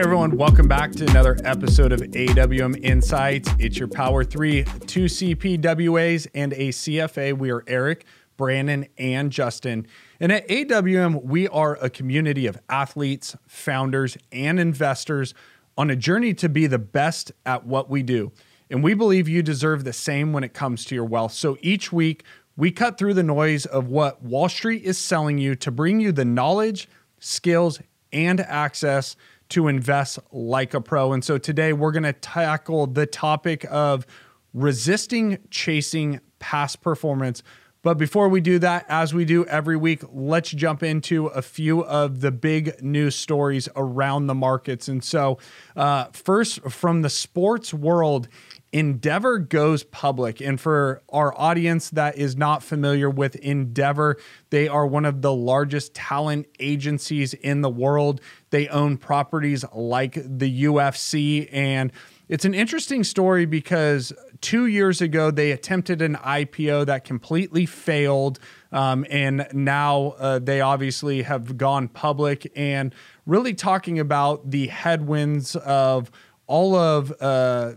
Everyone, welcome back to another episode of AWM Insights. It's your Power 3, two CPWAs, and a CFA. We are Eric, Brandon, and Justin. And at AWM, we are a community of athletes, founders, and investors on a journey to be the best at what we do. And we believe you deserve the same when it comes to your wealth. So each week, we cut through the noise of what Wall Street is selling you to bring you the knowledge, skills, and access to invest like a pro. And so today we're going to tackle the topic of resisting chasing past performance. But before we do that, as we do every week, let's jump into a few of the big news stories around the markets. And so, uh, first, from the sports world, Endeavor goes public. And for our audience that is not familiar with Endeavor, they are one of the largest talent agencies in the world. They own properties like the UFC. And it's an interesting story because two years ago, they attempted an IPO that completely failed. Um, and now uh, they obviously have gone public and really talking about the headwinds of all of. Uh,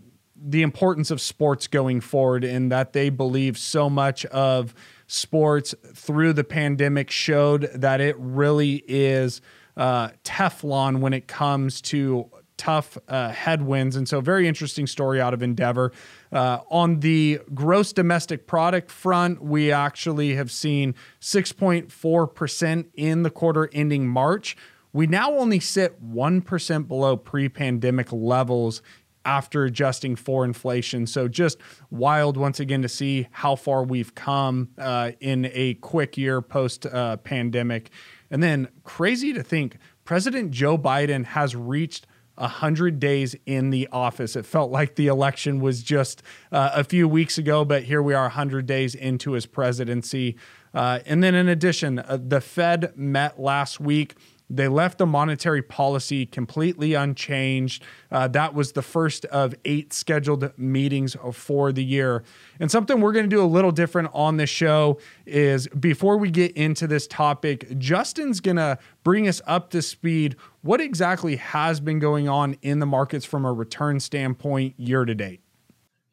the importance of sports going forward in that they believe so much of sports through the pandemic showed that it really is uh, Teflon when it comes to tough uh, headwinds. And so, very interesting story out of Endeavor. Uh, on the gross domestic product front, we actually have seen 6.4% in the quarter ending March. We now only sit 1% below pre pandemic levels after adjusting for inflation. So just wild once again to see how far we've come uh, in a quick year post uh, pandemic. And then crazy to think President Joe Biden has reached 100 days in the office. It felt like the election was just uh, a few weeks ago, but here we are 100 days into his presidency. Uh, and then, in addition, uh, the Fed met last week they left the monetary policy completely unchanged. Uh, that was the first of eight scheduled meetings for the year. And something we're going to do a little different on this show is before we get into this topic, Justin's going to bring us up to speed what exactly has been going on in the markets from a return standpoint year to date.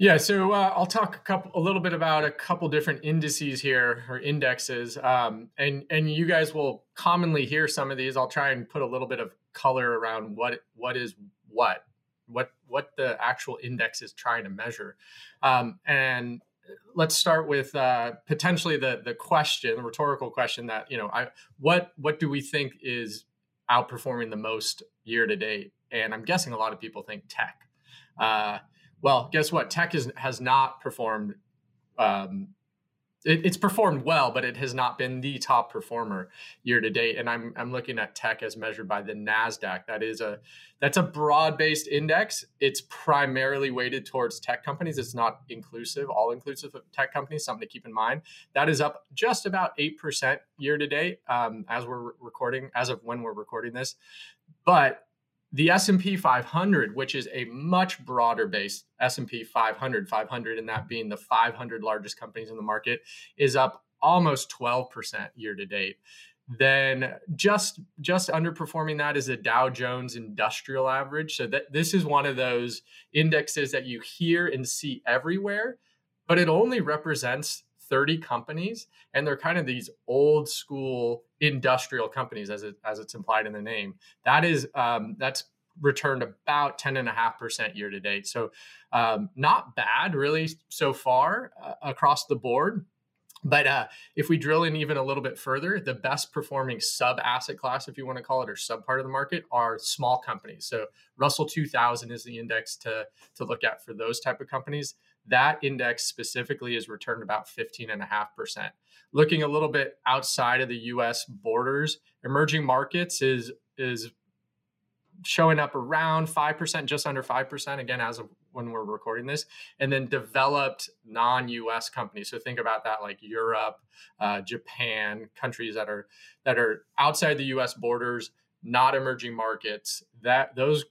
Yeah, so uh, I'll talk a couple, a little bit about a couple different indices here or indexes, um, and and you guys will commonly hear some of these. I'll try and put a little bit of color around what what is what, what what the actual index is trying to measure, um, and let's start with uh, potentially the the question, the rhetorical question that you know, I what what do we think is outperforming the most year to date? And I'm guessing a lot of people think tech. Uh, well, guess what? Tech is, has not performed. Um, it, it's performed well, but it has not been the top performer year to date. And I'm I'm looking at tech as measured by the Nasdaq. That is a that's a broad based index. It's primarily weighted towards tech companies. It's not inclusive, all inclusive of tech companies. Something to keep in mind. That is up just about eight percent year to date um, as we're recording, as of when we're recording this. But the S&P 500 which is a much broader base, S&P 500 500 and that being the 500 largest companies in the market is up almost 12% year to date. Then just just underperforming that is the Dow Jones Industrial Average. So that this is one of those indexes that you hear and see everywhere but it only represents 30 companies and they're kind of these old school industrial companies as it as it's implied in the name. That is um, that's returned about 10.5% year to date. So um, not bad really so far uh, across the board. But uh, if we drill in even a little bit further, the best performing sub asset class, if you want to call it, or sub part of the market, are small companies. So Russell 2000 is the index to to look at for those type of companies that index specifically is returned about 15.5%. Looking a little bit outside of the US borders, emerging markets is is showing up around 5%, just under 5%, again, as of when we're recording this. And then developed non US companies. So think about that like Europe, uh, Japan, countries that are that are outside the US borders, not emerging markets. That those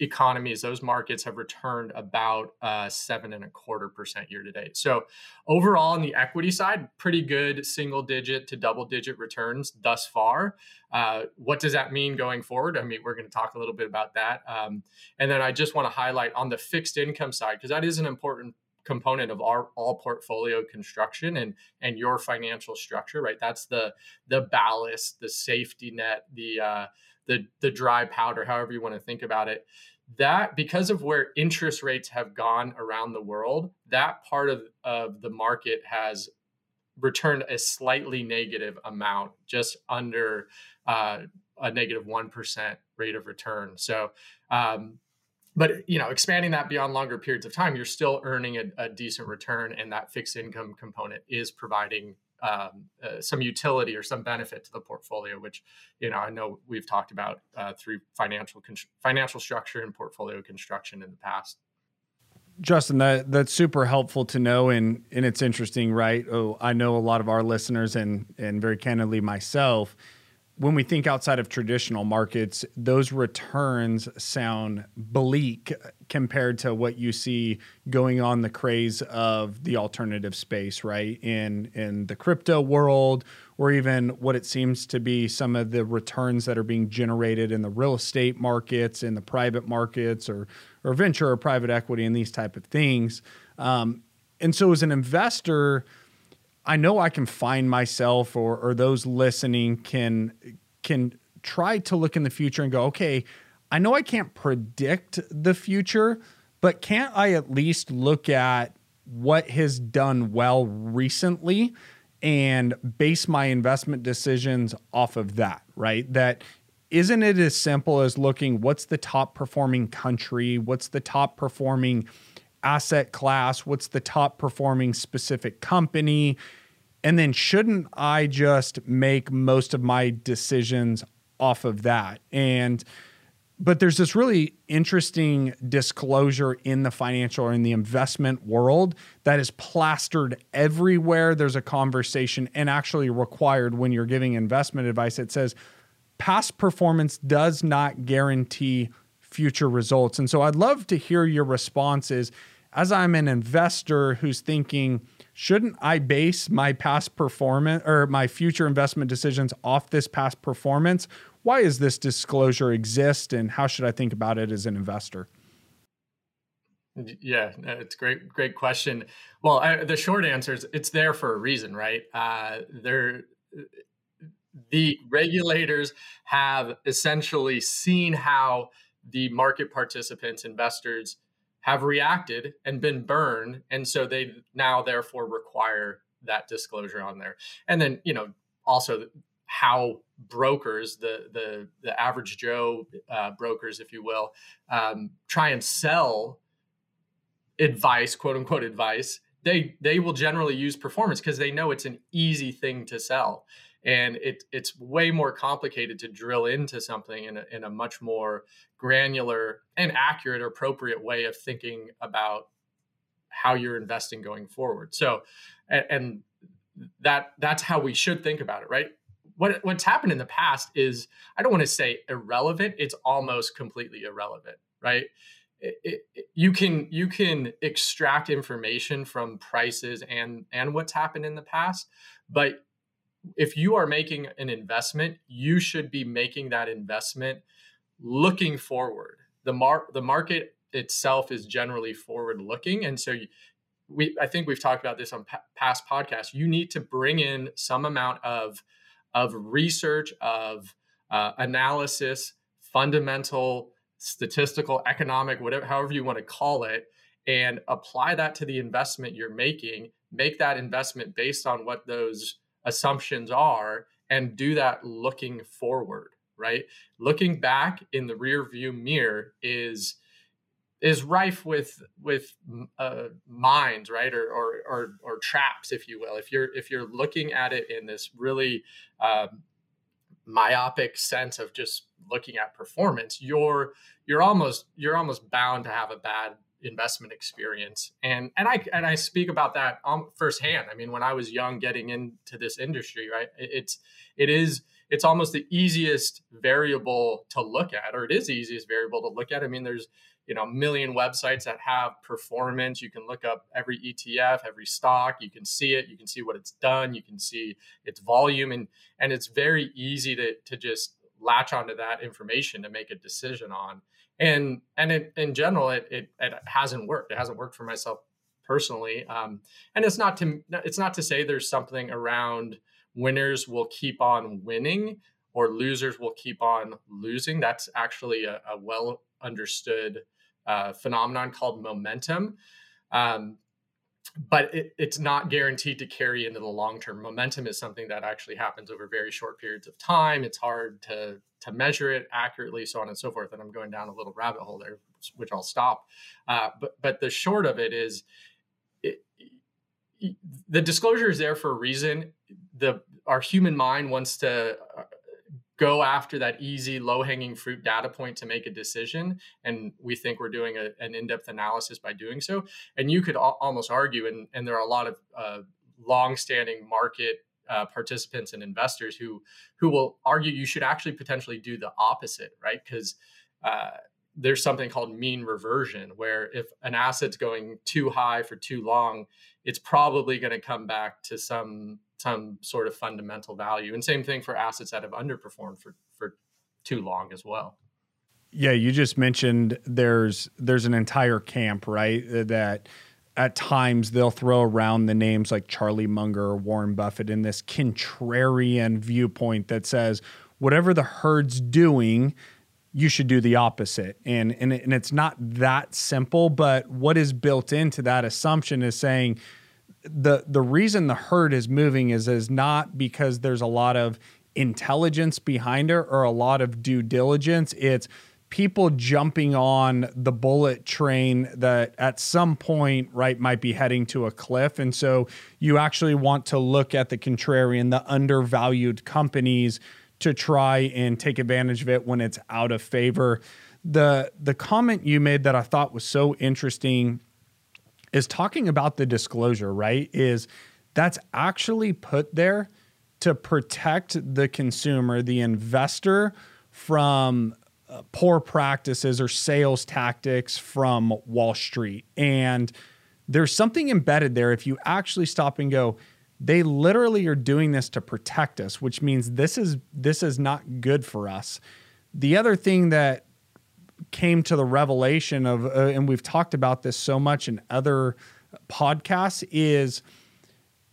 economies, those markets have returned about uh, seven and a quarter percent year to date. So overall, on the equity side, pretty good single digit to double digit returns thus far. Uh, what does that mean going forward? I mean, we're going to talk a little bit about that. Um, and then I just want to highlight on the fixed income side because that is an important component of our all portfolio construction and and your financial structure right that's the the ballast the safety net the uh the the dry powder however you want to think about it that because of where interest rates have gone around the world that part of of the market has returned a slightly negative amount just under uh, a negative 1 rate of return. So um, but you know expanding that beyond longer periods of time you're still earning a, a decent return and that fixed income component is providing um, uh, some utility or some benefit to the portfolio which you know i know we've talked about uh, through financial con- financial structure and portfolio construction in the past Justin, that that's super helpful to know, and and it's interesting, right? Oh, I know a lot of our listeners, and and very candidly myself, when we think outside of traditional markets, those returns sound bleak compared to what you see going on the craze of the alternative space, right? In in the crypto world, or even what it seems to be some of the returns that are being generated in the real estate markets, in the private markets, or or venture or private equity, and these type of things. Um, and so, as an investor I know I can find myself or or those listening can can try to look in the future and go, okay, I know I can't predict the future, but can't I at least look at what has done well recently and base my investment decisions off of that, right? That isn't it as simple as looking what's the top performing country, what's the top performing asset class, what's the top performing specific company, and then shouldn't I just make most of my decisions off of that? And but there's this really interesting disclosure in the financial or in the investment world that is plastered everywhere there's a conversation and actually required when you're giving investment advice. It says past performance does not guarantee future results. And so i'd love to hear your responses. As i'm an investor who's thinking shouldn't I base my past performance or my future investment decisions off this past performance? Why does this disclosure exist and how should I think about it as an investor? Yeah, it's great, great question. Well, I, the short answer is it's there for a reason, right? Uh, there, the regulators have essentially seen how the market participants, investors, have reacted and been burned and so they now therefore require that disclosure on there. And then you know also how brokers the the the average joe uh, brokers if you will um, try and sell advice quote unquote advice they they will generally use performance because they know it's an easy thing to sell and it, it's way more complicated to drill into something in a, in a much more granular and accurate or appropriate way of thinking about how you're investing going forward. So and, and that that's how we should think about it right? What what's happened in the past is i don't want to say irrelevant it's almost completely irrelevant right? It, it, you can you can extract information from prices and and what's happened in the past but if you are making an investment, you should be making that investment looking forward. The mar- the market itself is generally forward looking, and so you, we I think we've talked about this on pa- past podcasts. You need to bring in some amount of of research, of uh, analysis, fundamental, statistical, economic, whatever, however you want to call it, and apply that to the investment you're making. Make that investment based on what those assumptions are and do that looking forward right? Looking back in the rear view mirror is is rife with with uh, mines right? Or, or, or or traps if you will. If you're if you're looking at it in this really um, myopic sense of just looking at performance you're you're almost you're almost bound to have a bad investment experience and and i and i speak about that um, firsthand i mean when i was young getting into this industry right it's it is it's almost the easiest variable to look at, or it is the easiest variable to look at. I mean, there's you know a million websites that have performance. You can look up every ETF, every stock. You can see it. You can see what it's done. You can see its volume, and and it's very easy to to just latch onto that information to make a decision on. And and it, in general, it, it it hasn't worked. It hasn't worked for myself personally. Um, and it's not to it's not to say there's something around winners will keep on winning or losers will keep on losing. That's actually a, a well understood uh, phenomenon called momentum. Um, but it, it's not guaranteed to carry into the long term. Momentum is something that actually happens over very short periods of time. It's hard to to measure it accurately, so on and so forth. And I'm going down a little rabbit hole there, which I'll stop. Uh, but but the short of it is, it, the disclosure is there for a reason. The our human mind wants to uh, go after that easy, low hanging fruit data point to make a decision. And we think we're doing a, an in depth analysis by doing so. And you could al- almost argue, and, and there are a lot of uh, long standing market uh, participants and investors who who will argue you should actually potentially do the opposite, right? Because uh, there's something called mean reversion, where if an asset's going too high for too long, it's probably going to come back to some some sort of fundamental value. And same thing for assets that have underperformed for for too long as well. Yeah, you just mentioned there's there's an entire camp, right? That at times they'll throw around the names like Charlie Munger or Warren Buffett in this contrarian viewpoint that says whatever the herd's doing, you should do the opposite. And and and it's not that simple, but what is built into that assumption is saying the the reason the herd is moving is is not because there's a lot of intelligence behind it or a lot of due diligence. It's people jumping on the bullet train that at some point right might be heading to a cliff and so you actually want to look at the contrarian the undervalued companies to try and take advantage of it when it's out of favor the the comment you made that I thought was so interesting is talking about the disclosure, right? Is that's actually put there to protect the consumer, the investor from poor practices or sales tactics from Wall Street. And there's something embedded there if you actually stop and go, they literally are doing this to protect us, which means this is this is not good for us. The other thing that came to the revelation of, uh, and we've talked about this so much in other podcasts, is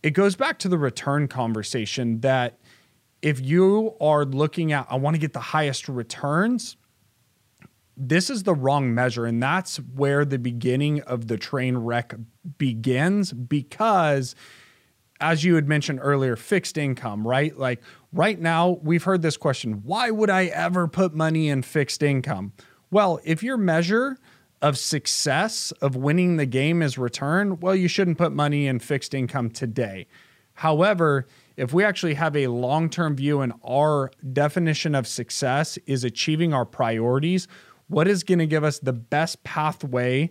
it goes back to the return conversation that if you are looking at, I want to get the highest returns, this is the wrong measure. And that's where the beginning of the train wreck begins because as you had mentioned earlier, fixed income, right? Like right now, we've heard this question why would I ever put money in fixed income? Well, if your measure of success of winning the game is return, well, you shouldn't put money in fixed income today. However, if we actually have a long term view and our definition of success is achieving our priorities, what is going to give us the best pathway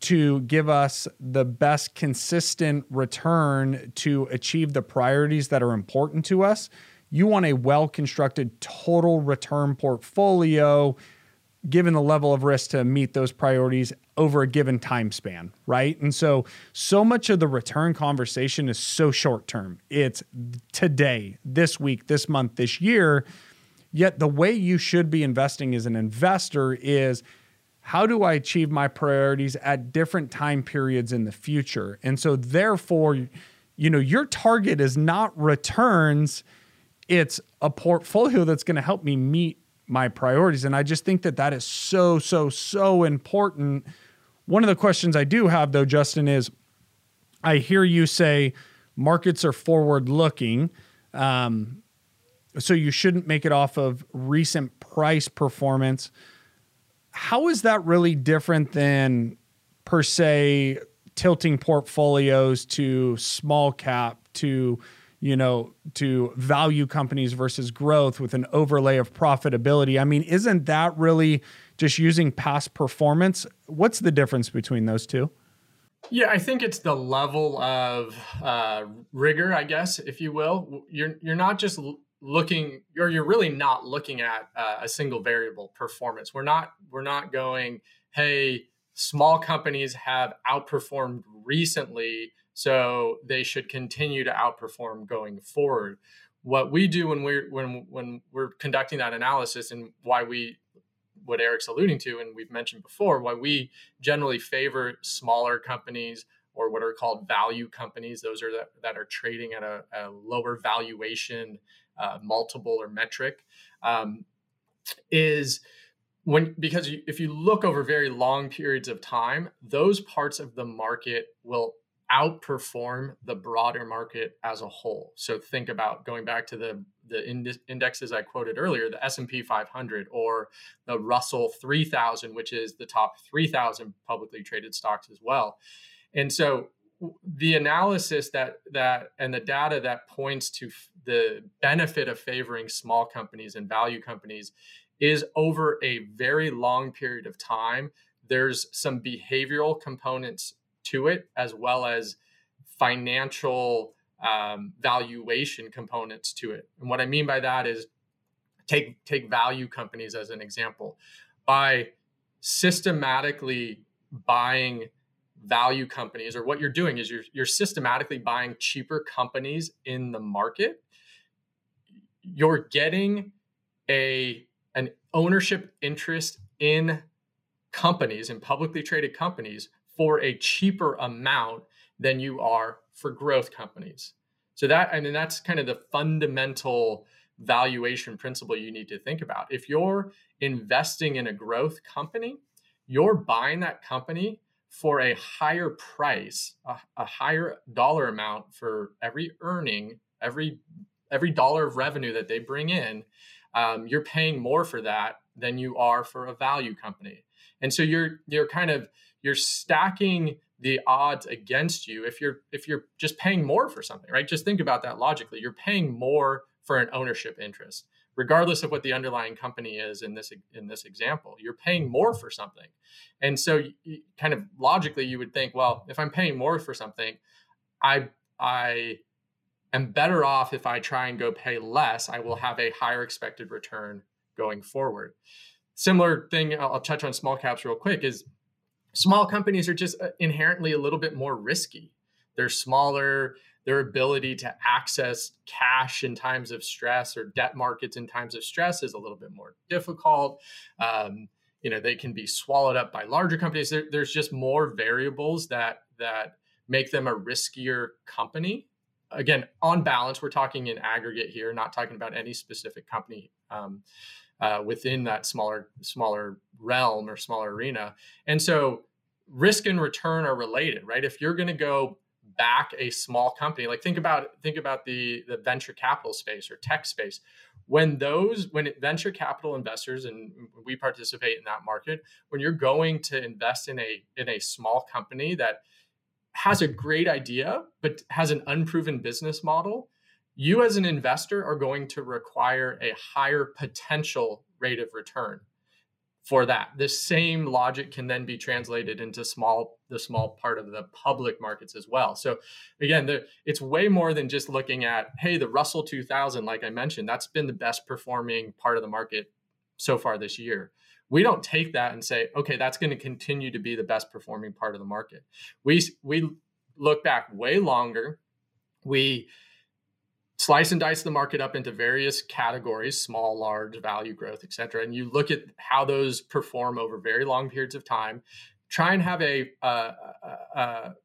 to give us the best consistent return to achieve the priorities that are important to us? You want a well constructed total return portfolio given the level of risk to meet those priorities over a given time span, right? And so, so much of the return conversation is so short term. It's today, this week, this month, this year. Yet, the way you should be investing as an investor is how do I achieve my priorities at different time periods in the future? And so, therefore, you know, your target is not returns, it's a portfolio that's going to help me meet my priorities. And I just think that that is so, so, so important. One of the questions I do have, though, Justin, is I hear you say markets are forward looking. Um, so you shouldn't make it off of recent price performance. How is that really different than, per se, tilting portfolios to small cap, to you know, to value companies versus growth with an overlay of profitability. I mean, isn't that really just using past performance? What's the difference between those two? Yeah, I think it's the level of uh, rigor, I guess, if you will. You're you're not just looking or you're really not looking at uh, a single variable performance. We're not we're not going hey small companies have outperformed recently so they should continue to outperform going forward. What we do when we're when when we're conducting that analysis and why we what eric's alluding to and we've mentioned before why we generally favor smaller companies or what are called value companies those are that, that are trading at a, a lower valuation uh, multiple or metric um, is when because you, if you look over very long periods of time those parts of the market will outperform the broader market as a whole. So think about going back to the the indexes i quoted earlier the s&p 500 or the russell 3000 which is the top 3000 publicly traded stocks as well. And so the analysis that that and the data that points to the benefit of favoring small companies and value companies is over a very long period of time. There's some behavioral components to it as well as financial um, valuation components to it. And what i mean by that is take take value companies as an example. By systematically buying value companies or what you're doing is you're you're systematically buying cheaper companies in the market. You're getting a an ownership interest in companies in publicly traded companies for a cheaper amount than you are for growth companies. So that I mean that's kind of the fundamental valuation principle you need to think about. If you're investing in a growth company you're buying that company for a higher price, a, a, higher dollar amount for every earning, every every dollar of revenue that they bring in, um, you're paying more for that than you are for a value company. And so you're you're kind of you're stacking the odds against you if you're if you're just paying more for something, right? Just think about that logically. You're paying more for an ownership interest regardless of what the underlying company is in this in this example you're paying more for something. And so you, kind of logically you would think well if i'm paying more for something i i am better off if i try and go pay less i will have a higher expected return going forward. Similar thing i'll touch on small caps real quick is small companies are just uh, inherently a little bit more risky. They're smaller their ability to access cash in times of stress or debt markets in times of stress is a little bit more difficult. Um, you know, they can be swallowed up by larger companies. There, there's just more variables that that make them a riskier company. Again, on balance, we're talking in aggregate here, not talking about any specific company um, uh, within that smaller smaller realm or smaller arena. And so, risk and return are related, right? If you're going to go back a small company. Like think about think about the the venture capital space or tech space. When those when venture capital investors and we participate in that market when you're going to invest in a in a small company that has a great idea but has an unproven business model you as an investor are going to require a higher potential rate of return for that. This same logic can then be translated into small the small part of the public markets as well. So again, it's way more than just looking at hey, the Russell 2000 like I mentioned, that's been the best performing part of the market so far this year. We don't take that and say, okay, that's going to continue to be the best performing part of the market. We we look back way longer. We slice and dice the market up into various categories small large value growth et cetera and you look at how those perform over very long periods of time try and have a, a,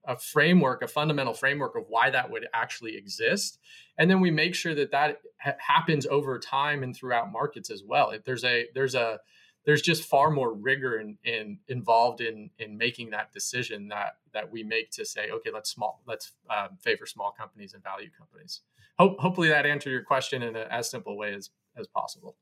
a, framework a fundamental framework of why that would actually exist and then we make sure that that ha- happens over time and throughout markets as well. If there's a there's a there's just far more rigor in, in involved in in making that decision that that we make to say okay let's small let's um, favor small companies and value companies hope, hopefully that answered your question in a, as simple way as, as possible.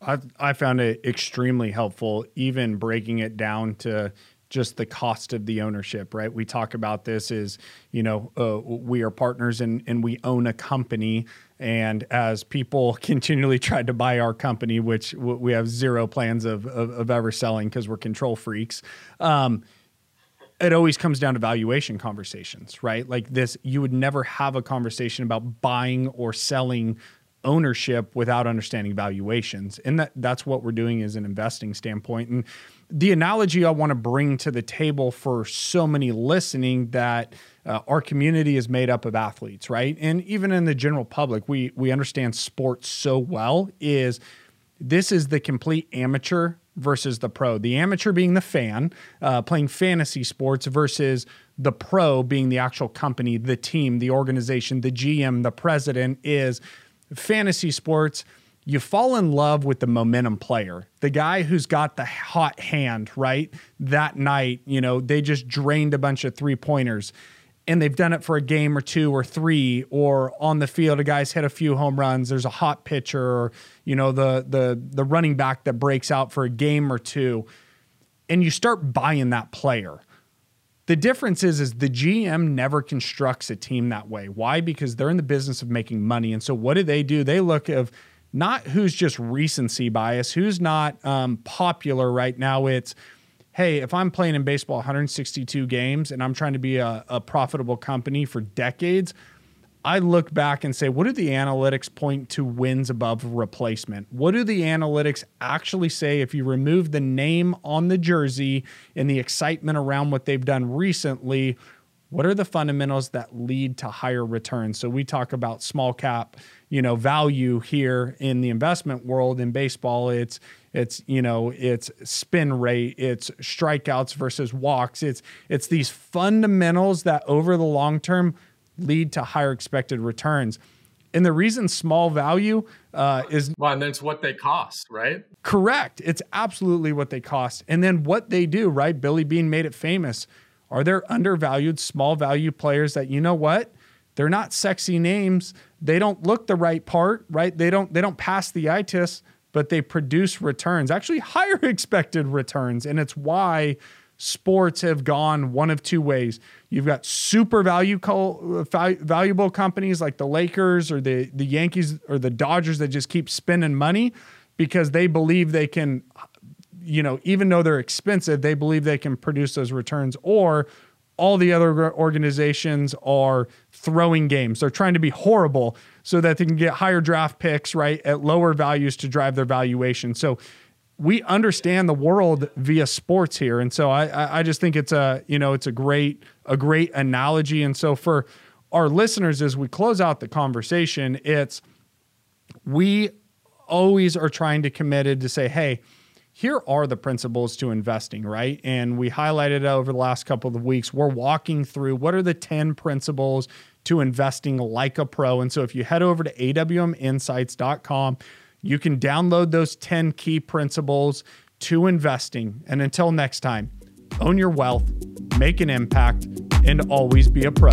I, I found it extremely helpful, even breaking it down to just the cost of the ownership, right? We talk about this as, you know, uh, we are partners and, and we own a company. And as people continually tried to buy our company, which we have zero plans of, of, of ever selling because we're control freaks, um, it always comes down to valuation conversations, right? Like this, you would never have a conversation about buying or selling ownership without understanding valuations. And that that's what we're doing as an investing standpoint. And the analogy I want to bring to the table for so many listening that uh, our community is made up of athletes, right? And even in the general public, we we understand sports so well is this is the complete amateur versus the pro. The amateur being the fan uh, playing fantasy sports versus the pro being the actual company, the team, the organization, the GM, the president is fantasy sports. You fall in love with the momentum player, the guy who's got the hot hand, right? That night, you know, they just drained a bunch of three pointers and they've done it for a game or two or three or on the field a guy's hit a few home runs there's a hot pitcher or you know the the the running back that breaks out for a game or two and you start buying that player. The difference is is the GM never constructs a team that way. Why? Because they're in the business of making money and so what do they do? They look of not who's just recency bias who's not um, popular right now. It's hey, if I'm playing in baseball 162 games and I'm trying to be a, a profitable company for decades, I look back and say, what do the analytics point to wins above replacement? What do the analytics actually say if you remove the name on the jersey and the excitement around what they've done recently? What are the fundamentals that lead to higher returns? So we talk about small cap, you know, value here in the investment world in baseball. It's it's you know it's spin rate it's strikeouts versus walks it's it's these fundamentals that over the long term lead to higher expected returns and the reason small value uh, is well, and that's what they cost, right? Correct. It's absolutely what they cost. And then what they do, right? Billy Beane made it famous. Are there undervalued small value players that you know what? They're not sexy names. They don't look the right part, right? They don't they don't pass the eye test but they produce returns, actually higher expected returns. And it's why sports have gone one of two ways. You've got super value co- uh, valuable companies like the Lakers or the, the Yankees or the Dodgers that just keep spending money because they believe they can, you know, even though they're expensive, they believe they can produce those returns. Or all the other organizations are throwing games. They're trying to be horrible so that they can get higher draft picks, right, at lower values to drive their valuation. So we understand the world via sports here. And so I, I just think it's a, you know, it's a great, a great analogy. And so for our listeners, as we close out the conversation, it's we always are trying to committed to say, hey, here are the principles to investing, right? And we highlighted over the last couple of weeks. We're walking through what are the 10 principles to investing like a pro. And so if you head over to awminsights.com, you can download those 10 key principles to investing. And until next time, own your wealth, make an impact, and always be a pro.